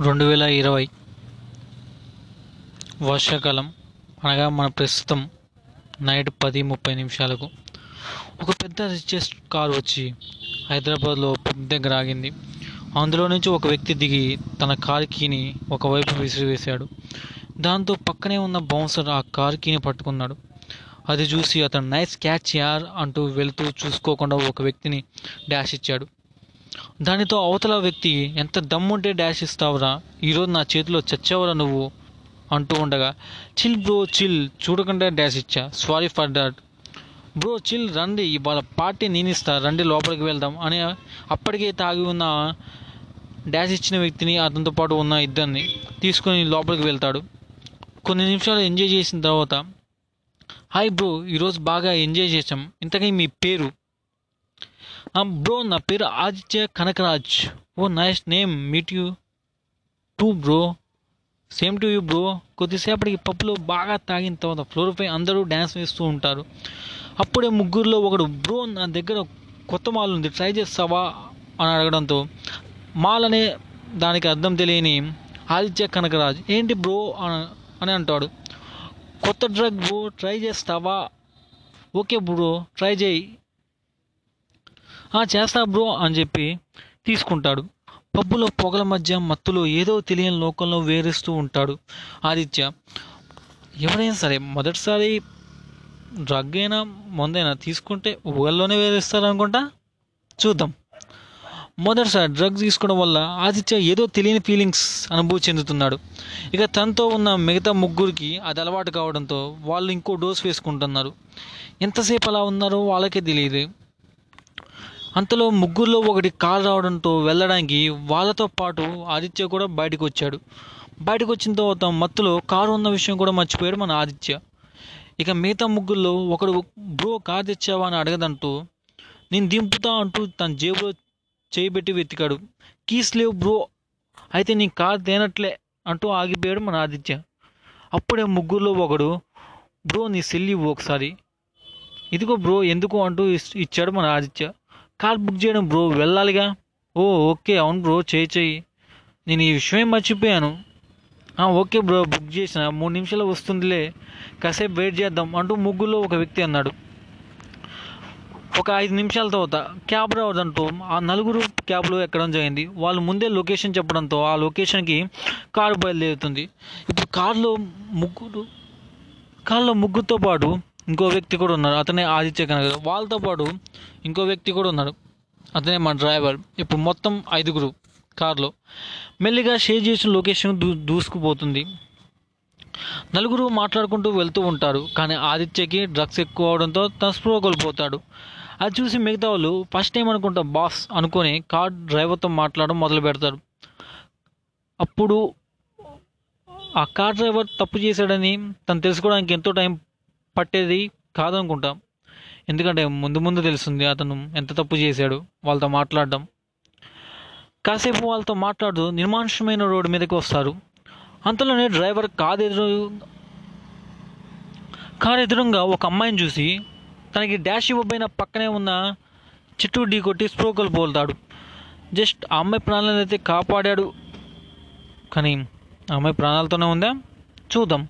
రెండు వేల ఇరవై వర్షాకాలం అనగా మన ప్రస్తుతం నైట్ పది ముప్పై నిమిషాలకు. ఒక పెద్ద రిచెస్ట్ కారు వచ్చి హైదరాబాద్లో పబ్ దగ్గర ఆగింది. అందులో నుంచి ఒక వ్యక్తి దిగి తన కారు కీని ఒకవైపు విసిరివేశాడు. దాంతో పక్కనే ఉన్న బౌన్సర్ ఆ కారు కీని పట్టుకున్నాడు. అది చూసి అతను నైస్ క్యాచ్ యార్ అంటూ వెళ్తూ చూసుకోకుండా ఒక వ్యక్తిని డాష్ ఇచ్చాడు. దానితో అవతల వ్యక్తి ఎంత దమ్ముంటే డాష్ ఇస్తావురా? ఈరోజు నా చేతిలో చచ్చావురా నువ్వు? అంటూ ఉండగా చిల్ బ్రో చిల్ చూడకుండా డాష్ ఇచ్చా. Sorry for that bro chill రండి. ఇవాళ పార్టీ నేను ఇస్తా రండి లోపలికి వెళ్దాం. అని అప్పటికే తాగి ఉన్న డాష్ ఇచ్చిన వ్యక్తిని అతనితో పాటు ఉన్న ఇద్దరిని తీసుకొని లోపలికి వెళ్తాడు. కొన్ని నిమిషాలు ఎంజాయ్ చేసిన తర్వాత హాయ్ బ్రో ఈరోజు బాగా ఎంజాయ్ చేసాం ఇంతకీ మీ పేరు? బ్రో నా పేరు Aditya Kanakaraj. Oh nice name meet you too bro. Same to you bro. కొద్దిసేపటికి పప్పులో బాగా తాగిన తర్వాత ఫ్లోర్పై అందరూ డ్యాన్స్ వేస్తూ ఉంటారు. అప్పుడే ముగ్గురులో ఒకడు బ్రో నా దగ్గర కొత్త మాల్ ఉంది ట్రై చేస్తావా? అని అడగడంతో మాల్ అనే దానికి అర్థం తెలియని ఆదిత్య కనకరాజ్. ఏంటి బ్రో? అని అంటాడు. కొత్త డ్రగ్ బ్రో ట్రై చేస్తావా? ఓకే బ్రో ట్రై చేయి. చేస్తా బ్రో అని చెప్పి తీసుకుంటాడు. పబ్బులో పొగల మధ్య మత్తులో ఏదో తెలియని లోకంలో వేరేస్తూ ఉంటాడు ఆదిత్య. ఎవరైనా సరే మొదటిసారి డ్రగ్ అయినా మందైనా తీసుకుంటే ఊళ్ళోనే వేరేస్తారు అనుకుంటా చూద్దాం. మొదటిసారి డ్రగ్ తీసుకోవడం వల్ల ఆదిత్య ఏదో తెలియని ఫీలింగ్స్ అనుభూతి చెందుతున్నాడు. ఇక తనతో ఉన్న మిగతా ముగ్గురికి అది అలవాటు కావడంతో వాళ్ళు ఇంకో డోస్ వేసుకుంటున్నారు. ఎంతసేపు అలా ఉన్నారో వాళ్ళకే తెలియదు. అంతలో ముగ్గురులో ఒకటి కారు రావడంతో వెళ్ళడానికి వాళ్ళతో పాటు ఆదిత్య కూడా బయటకు వచ్చాడు. బయటకు వచ్చిన తర్వాత మత్తులో కారు ఉన్న విషయం కూడా మర్చిపోయాడు మన ఆదిత్య. ఇక మిగతా ముగ్గురులో ఒకడు బ్రో కారు తెచ్చావా అని అడగదంటూ నేను దింపుతా అంటూ తన జేబులో చేయి పెట్టి వెతికాడు. కీస్ లేవు బ్రో అయితే నీ కార్ తేనట్లే అంటూ ఆగిపోయాడు మన ఆదిత్య. అప్పుడే ముగ్గురులో ఒకడు బ్రో నీ సెల్ ఇవ్వు ఒకసారి. ఇదిగో బ్రో ఎందుకు? అంటూ ఇచ్చాడు మన ఆదిత్య. కార్ బుక్ చేయడం బ్రో వెళ్ళాలిగా. ఓ ఓకే అవును బ్రో చేయి చేయి. నేను ఈ విషయం మర్చిపోయాను. ఓకే బ్రో బుక్ చేసిన. మూడు నిమిషాలు వస్తుందిలే. కాసేపు వెయిట్ చేద్దాం అంటూ ముగ్గురులో ఒక వ్యక్తి అన్నాడు. ఒక ఐదు నిమిషాల తర్వాత క్యాబ్ రావడంతో ఆ నలుగురు క్యాబ్లో ఎక్కడం జరిగింది. వాళ్ళు ముందే లొకేషన్ చెప్పడంతో ఆ లొకేషన్కి కారు బయలుదేరుతుంది. ఇప్పుడు కారులో ముగ్గురు కారులో ముగ్గురుతో పాటు ఇంకో వ్యక్తి కూడా ఉన్నారు అతనే ఆదిత్య కనక. వాళ్ళతో పాటు ఇంకో వ్యక్తి కూడా ఉన్నాడు. అతనే మా డ్రైవర్. ఇప్పుడు మొత్తం ఐదుగురు కార్లో. మెల్లిగా షేర్ చేసిన లొకేషన్ దూ దూసుకుపోతుంది. నలుగురు మాట్లాడుకుంటూ వెళ్తూ ఉంటారు. కానీ ఆదిత్యకి డ్రగ్స్ ఎక్కువ అవడంతో తన స్పృహ కోల్పోతాడు. అది చూసి మిగతా వాళ్ళు ఫస్ట్ టైం అనుకుంటా బాస్ అనుకొని కార్ డ్రైవర్తో మాట్లాడడం మొదలు పెడతారు. అప్పుడు ఆ కార్ డ్రైవర్ తప్పు చేశాడని తను తెలుసుకోవడానికి ఎంతో టైం పట్టేది కాదనుకుంటా. ఎందుకంటే ముందు ముందు తెలుస్తుంది అతను ఎంత తప్పు చేశాడు వాళ్ళతో మాట్లాడడం. కాసేపు వాళ్ళతో మాట్లాడుతూ నిర్మానుష్యమైన రోడ్డు మీదకి వస్తారు. అంతలోనే డ్రైవర్ కారు ఎదురు కారు ఎదురుగా ఒక అమ్మాయిని చూసి తనకి డాష్ ఇవ్వబోయిన పక్కనే ఉన్న చిట్టు ఢీ కొట్టి స్ట్రోకులు పోల్తాడు. జస్ట్ ఆ అమ్మాయి ప్రాణాలను అయితే కాపాడాడు. కానీ ఆ అమ్మాయి ప్రాణాలతోనే ఉందా? చూద్దాం.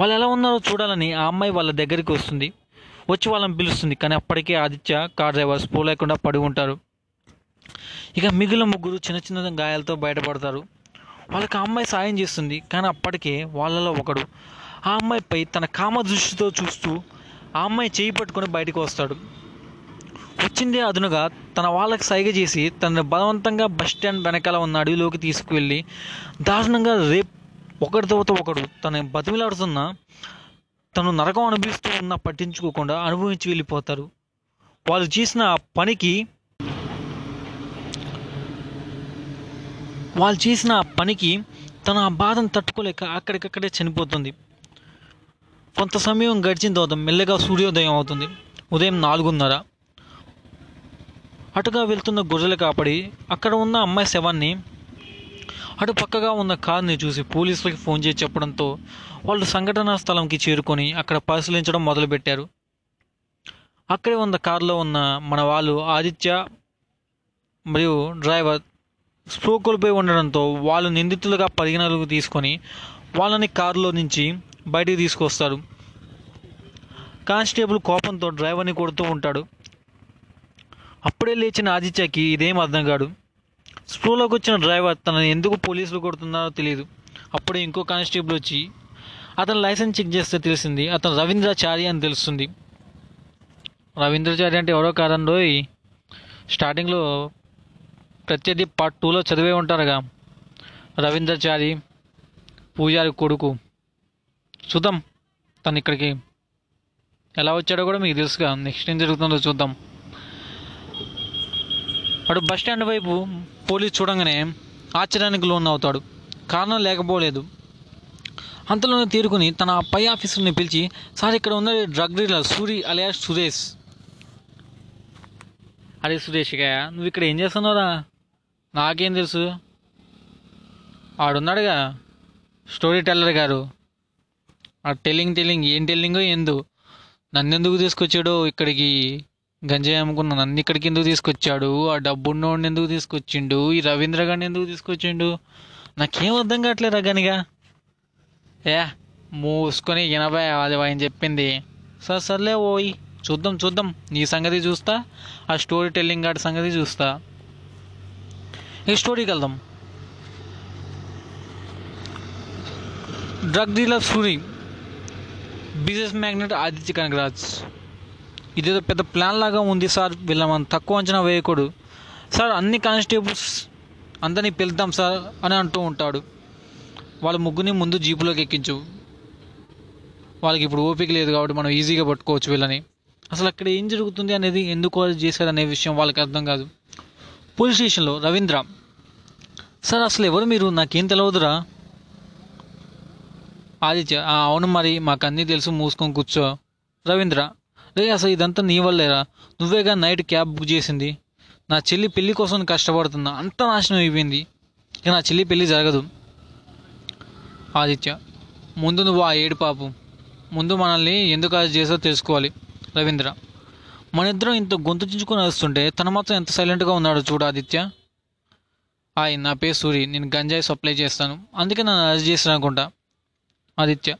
వాళ్ళు ఎలా ఉన్నారో చూడాలని ఆ అమ్మాయి వాళ్ళ దగ్గరికి వస్తుంది. వచ్చి వాళ్ళని పిలుస్తుంది. కానీ అప్పటికే ఆదిత్య కార్ డ్రైవర్ పోలేకుండా లేకుండా పడి ఉంటారు. ఇక మిగిలిన ముగ్గురు చిన్న చిన్న గాయాలతో బయటపడతారు. వాళ్ళకి ఆ అమ్మాయి సాయం చేస్తుంది. కానీ అప్పటికే వాళ్ళలో ఒకడు. ఆ అమ్మాయిపై తన కామ దృష్టితో చూస్తూ ఆ అమ్మాయి చేయి పట్టుకొని బయటకు వస్తాడు. వచ్చిందే అదునుగా తన వాళ్ళకి సైగ చేసి తనని బలవంతంగా బస్ స్టాండ్ వెనకాల ఉన్న అడవిలోకి తీసుకువెళ్ళి దారుణంగా రేప్ ఒకటి తర్వాత ఒకడు తన బతిమిలాడుతున్న తను నరకం అనుభవిస్తూ ఉన్న పట్టించుకోకుండా అనుభవించి వెళ్ళిపోతారు. వాళ్ళు చేసిన ఆ పనికి వాళ్ళు చేసిన ఆ పనికి తను ఆ బాధను తట్టుకోలేక అక్కడికక్కడే చనిపోతుంది. కొంత సమయం గడిచిన తర్వాత మెల్లగా సూర్యోదయం అవుతుంది. ఉదయం నాలుగున్నర. అటుగా వెళ్తున్న గొర్రెలు కాపడి అక్కడ ఉన్న అమ్మాయి శవాన్ని అటు పక్కగా ఉన్న కార్ని చూసి పోలీసులకి ఫోన్ చేసి చెప్పడంతో వాళ్ళు సంఘటనా స్థలంకి చేరుకొని అక్కడ పరిశీలించడం మొదలుపెట్టారు. అక్కడే ఉన్న కారులో ఉన్న మన వాళ్ళు ఆదిత్య మరియు డ్రైవర్ స్ప్రో కోల్పోయి ఉండడంతో వాళ్ళు నిందితులుగా పరిగణలోకి తీసుకొని వాళ్ళని కారులో నుంచి బయటికి తీసుకొస్తారు. కానిస్టేబుల్ కోపంతో డ్రైవర్ని కొడుతూ ఉంటాడు. అప్పుడే లేచిన ఆదిత్యకి ఇదేం అర్థం కాదు. స్ప్రోలోకి వచ్చిన డ్రైవర్ తనని ఎందుకు పోలీసులు కొడుతున్నారో తెలియదు అప్పుడు ఇంకో కానిస్టేబుల్ వచ్చి అతను లైసెన్స్ చెక్ చేస్తే తెలిసింది అతను రవీంద్రాచారి అని తెలుస్తుంది. రవీంద్రాచారి అంటే ఎవరో కాదండోయ్ స్టార్టింగ్లో ప్రత్యర్థి పార్ట్ టూలో చదివే ఉంటారుగా. రవీంద్రాచారి పూజారి కొడుకు. చూద్దాం తను ఇక్కడికి ఎలా వచ్చాడో కూడా మీకు తెలుసుగా నెక్స్ట్ ఏం జరుగుతుందో చూద్దాం. అటు బస్ స్టాండ్ వైపు పోలీస్ చూడంగానే ఆశ్చర్యానికి లోన్ అవుతాడు. కారణం లేకపోలేదు. అంతలోనే తీరుకుని తన పై ఆఫీసర్ని పిలిచి సార్ ఇక్కడ ఉన్న drug dealer Suri alias Suresh. అరే సురేష్ ఇక నువ్వు ఇక్కడ ఏం చేస్తున్నావురా? నాకేం తెలుసు? ఆడున్నాడుగా స్టోరీ టెల్లర్ గారు. ఆ టెల్లింగ్ టెల్లింగ్ ఏం టెల్లింగో ఏందో. నన్ను ఎందుకు తీసుకొచ్చాడో ఇక్కడికి? గంజాయి అమ్ముకున్న నన్ను ఇక్కడికి ఎందుకు తీసుకొచ్చాడు? ఆ డబ్బున్నోడిని ఎందుకు తీసుకొచ్చిండు? ఈ రవీంద్ర గారిని ఎందుకు తీసుకొచ్చిండు? నాకేం అర్థం కావట్లేదు గనిగా. ఏ మూసుకొని ఎనభై అది ఆయన చెప్పింది. సరే సర్లే ఓయ్ చూద్దాం చూద్దాం. నీ సంగతి చూస్తా ఆ స్టోరీ టెల్లింగ్ గారి సంగతి చూస్తా. ఈ స్టోరీకి వెళ్దాం. Drug dealer Suri business magnet Aditya Kanakaraj. ఇదేదో పెద్ద ప్లాన్ లాగా ఉంది సార్ వీళ్ళ మనం తక్కువ అంచనా వేయకూడదు. సార్ అన్ని కానిస్టేబుల్స్ అందరినీ పిలుద్దాం సార్ అని అంటూ ఉంటాడు. వాళ్ళ ముగ్గురిని ముందు జీపులోకి ఎక్కించు. వాళ్ళకి ఇప్పుడు ఓపిక లేదు కాబట్టి మనం ఈజీగా పట్టుకోవచ్చు వీళ్ళని. అసలు అక్కడ ఏం జరుగుతుంది అనేది ఎందుకు చేశారు అనే విషయం వాళ్ళకి అర్థం కాదు. పోలీస్ స్టేషన్లో రవీంద్ర సార్ అసలు ఎవరు మీరు? నాకేం తెలియదురా ఆదిత్య అవును మరి మాకు అన్నీ తెలుసు మూసుకొని కూర్చో. రవీంద్ర రే అసలు ఇదంతా నీ వల్లేరా? నువ్వేగా నైట్ క్యాబ్ బుక్ చేసింది? నా చెల్లి పెళ్ళి కోసం కష్టపడుతున్నా. అంత నాశనం అయిపోయింది. ఇక నా చెల్లి పెళ్ళి జరగదు. ఆదిత్య ముందు నువ్వు ఆ ఏడు పాపు. ముందు మనల్ని ఎందుకు అది చేసో తెలుసుకోవాలి. రవీంద్ర మన ఇద్దరం ఇంత గొంతు వస్తుంటే తన మాత్రం ఎంత సైలెంట్గా ఉన్నాడో చూడు ఆదిత్య. హాయ్ నా పేరు సూరి. నేను గంజాయి సప్లై చేస్తాను. అందుకే నన్ను అరెస్ట్ చేస్తాను అనుకుంటా. ఆదిత్య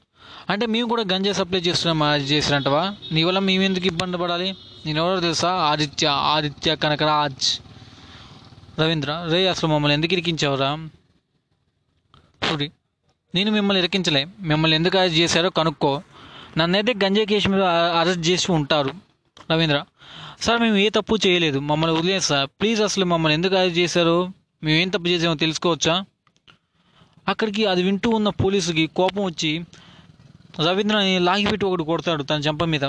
అంటే మేము కూడా గంజాయి సప్లై చేస్తున్నాం అది చేసినట్టవా? నీ వల్ల మేము ఎందుకు ఇబ్బంది పడాలి? నేను ఎవరో తెలుసా? ఆదిత్య ఆదిత్య కనకరాజ్. రవీంద్ర రే అసలు మమ్మల్ని ఎందుకు ఇరికించావురా? సూరి నేను మిమ్మల్ని ఇరికించలే. మిమ్మల్ని ఎందుకు అరెస్ట్ చేశారో కనుక్కో. నన్నైతే గంజాయి కేసు మీద అరెస్ట్ చేసి ఉంటారు. రవీంద్ర సార్ మేము ఏ తప్పు చేయలేదు. మమ్మల్ని వదిలేదు సార్. ప్లీజ్ అసలు మమ్మల్ని ఎందుకు అరెస్ట్ చేశారు? మేము ఏం తప్పు చేసామో తెలుసుకోవచ్చా? అక్కడికి అది వింటూ ఉన్న పోలీసుకి కోపం వచ్చి రవీంద్రని లాగిపెట్టి ఒకటి కొడతాడు తన చెంప మీద.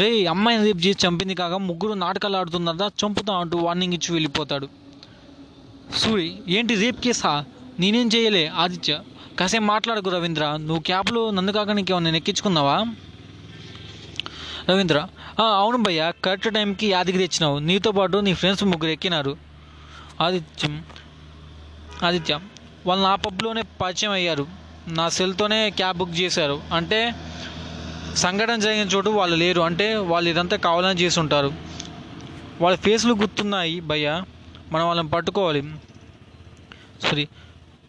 రే అమ్మాయిని రేపు చేసి చంపింది కాక ముగ్గురు నాటకాలు ఆడుతున్నారా చంపుతా అంటూ వార్నింగ్ ఇచ్చి వెళ్ళిపోతాడు. సూరి ఏంటి రేప్ కేసా? నేనేం చేయలే ఆదిత్య. కాసేపు మాట్లాడకు రవీంద్ర. నువ్వు క్యాబ్లో నన్ను కాక నీకేమన్నా ఎక్కించుకున్నావా రవీంద్ర అవును భయ్య కరెక్ట్ టైంకి యాదగిరి తెచ్చినావు. నీతో పాటు నీ ఫ్రెండ్స్ ముగ్గురు ఎక్కినారు. ఆదిత్యం ఆదిత్య వాళ్ళు నా పబ్లోనే పరిచయం అయ్యారు. నా సెల్తోనే క్యాబ్ బుక్ చేశారు. అంటే సంఘటన జరిగిన చోటు వాళ్ళు లేరు. అంటే వాళ్ళు ఇదంతా కావాలని చేసి ఉంటారు వాళ్ళ ఫేస్లు గుర్తున్నాయి భయ్య. మనం వాళ్ళని పట్టుకోవాలి. సూరి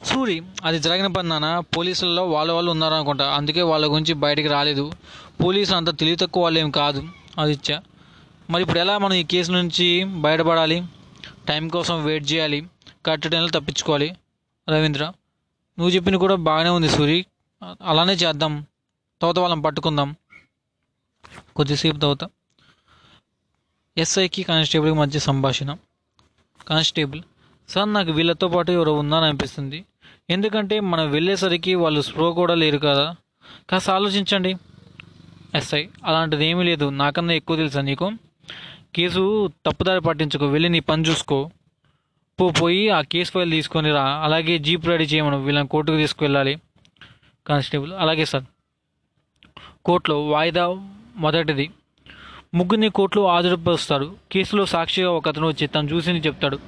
సూరి అది జరిగిన పని నాన్న. పోలీసుల్లో వాళ్ళ వాళ్ళు ఉన్నారనుకుంటా. అందుకే వాళ్ళ గురించి బయటికి రాలేదు. పోలీసులు అంత తెలివి తక్కువ వాళ్ళేం కాదు. కాదు ఆదిత్య మరి ఇప్పుడు ఎలా మనం ఈ కేసు నుంచి బయటపడాలి? టైం కోసం వెయిట్ చేయాలి. కట్టడంలో తప్పించుకోవాలి. రవీంద్ర. నువ్వు చెప్పింది కూడా బాగానే ఉంది సూరి. అలానే చేద్దాం. తర్వాత వాళ్ళని పట్టుకుందాం. కొద్దిసేపు తర్వాత ఎస్ఐకి కానిస్టేబుల్కి మధ్య సంభాషణ. కానిస్టేబుల్ సార్ నాకు వీళ్ళతో పాటు ఎవరో ఉన్నారనిపిస్తుంది ఎందుకంటే మనం వెళ్ళేసరికి వాళ్ళు స్ప్రో కూడా లేరు కదా. కాస్త ఆలోచించండి. ఎస్ఐ అలాంటిది ఏమీ లేదు. నాకన్నా ఎక్కువ తెలుసా నీకు? కేసు తప్పుదారి పట్టించుకో. వెళ్ళి నీ పని చూసుకో. పోయి ఆ కేసు ఫైల్ తీసుకొని రా. అలాగే జీప్ రెడీ చేయమను. వీళ్ళని కోర్టుకు తీసుకువెళ్ళాలి. కానిస్టేబుల్. అలాగే సార్. కోర్టులో వాయిదా మొదటిది. ముగ్గురిని కోర్టులో హాజరుపరుస్తారు. కేసులో సాక్షిగా ఒక అతను వచ్చి తను చూసింది చెప్తాడు.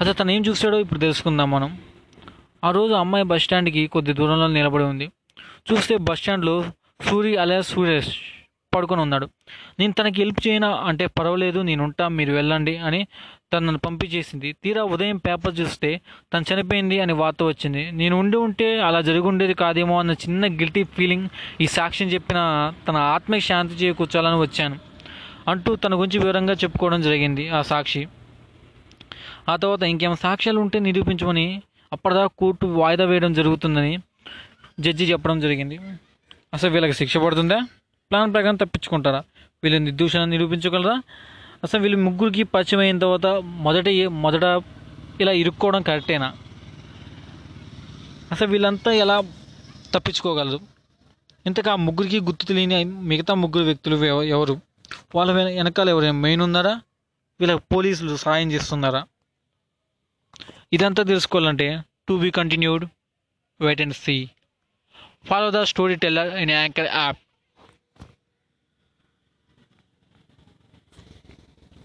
అసలు తను ఏం చూస్తాడో ఇప్పుడు తెలుసుకుందాం మనం. ఆ రోజు అమ్మాయి బస్ స్టాండ్కి కొద్ది దూరంలో నిలబడి ఉంది. చూస్తే బస్ స్టాండ్లో సూరి అలియా సురేష్ పడుకొని ఉన్నాడు. నేను తనకి హెల్ప్ చేయనా? అంటే పర్వాలేదు నేను ఉంటా మీరు వెళ్ళండి అని తనను పంపించేసింది. తీరా ఉదయం పేపర్ చూస్తే తను చనిపోయింది అని వార్త వచ్చింది. నేను ఉండి ఉంటే అలా జరిగి ఉండేది కాదేమో అన్న చిన్న గిల్టీ ఫీలింగ్ ఈ సాక్ష్యం చెప్పిన తన ఆత్మకి శాంతి చేకూర్చాలని వచ్చాను. అంటూ తన గురించి వివరంగా చెప్పుకోవడం జరిగింది ఆ సాక్షి. ఆ తర్వాత ఇంకేమైనా సాక్ష్యాలు ఉంటే నిరూపించమని అప్పటిదాకా కోర్టు వాయిదా వేయడం జరుగుతుందని జడ్జి చెప్పడం జరిగింది. అసలు వీళ్ళకి శిక్ష పడుతుందా? ప్లాన్ ప్రకారం తప్పించుకుంటారా? వీళ్ళు నిర్దూషణ నిరూపించగలరా? అసలు వీళ్ళు ముగ్గురికి పరిచయం అయిన తర్వాత మొదట మొదట ఇలా ఇరుక్కోవడం కరెక్టేనా? అసలు వీళ్ళంతా ఎలా తప్పించుకోగలరు? ఇంతకు ఆ ముగ్గురికి గుర్తు తెలియని మిగతా ముగ్గురు వ్యక్తులు ఎవరు? వాళ్ళ వెనకాల ఎవరైనా మెయిన్ ఉన్నారా? వీళ్ళ పోలీసులు సహాయం చేస్తున్నారా? ఇదంతా తెలుసుకోవాలంటే to be continued wait and see. Follow the story teller in anchor app.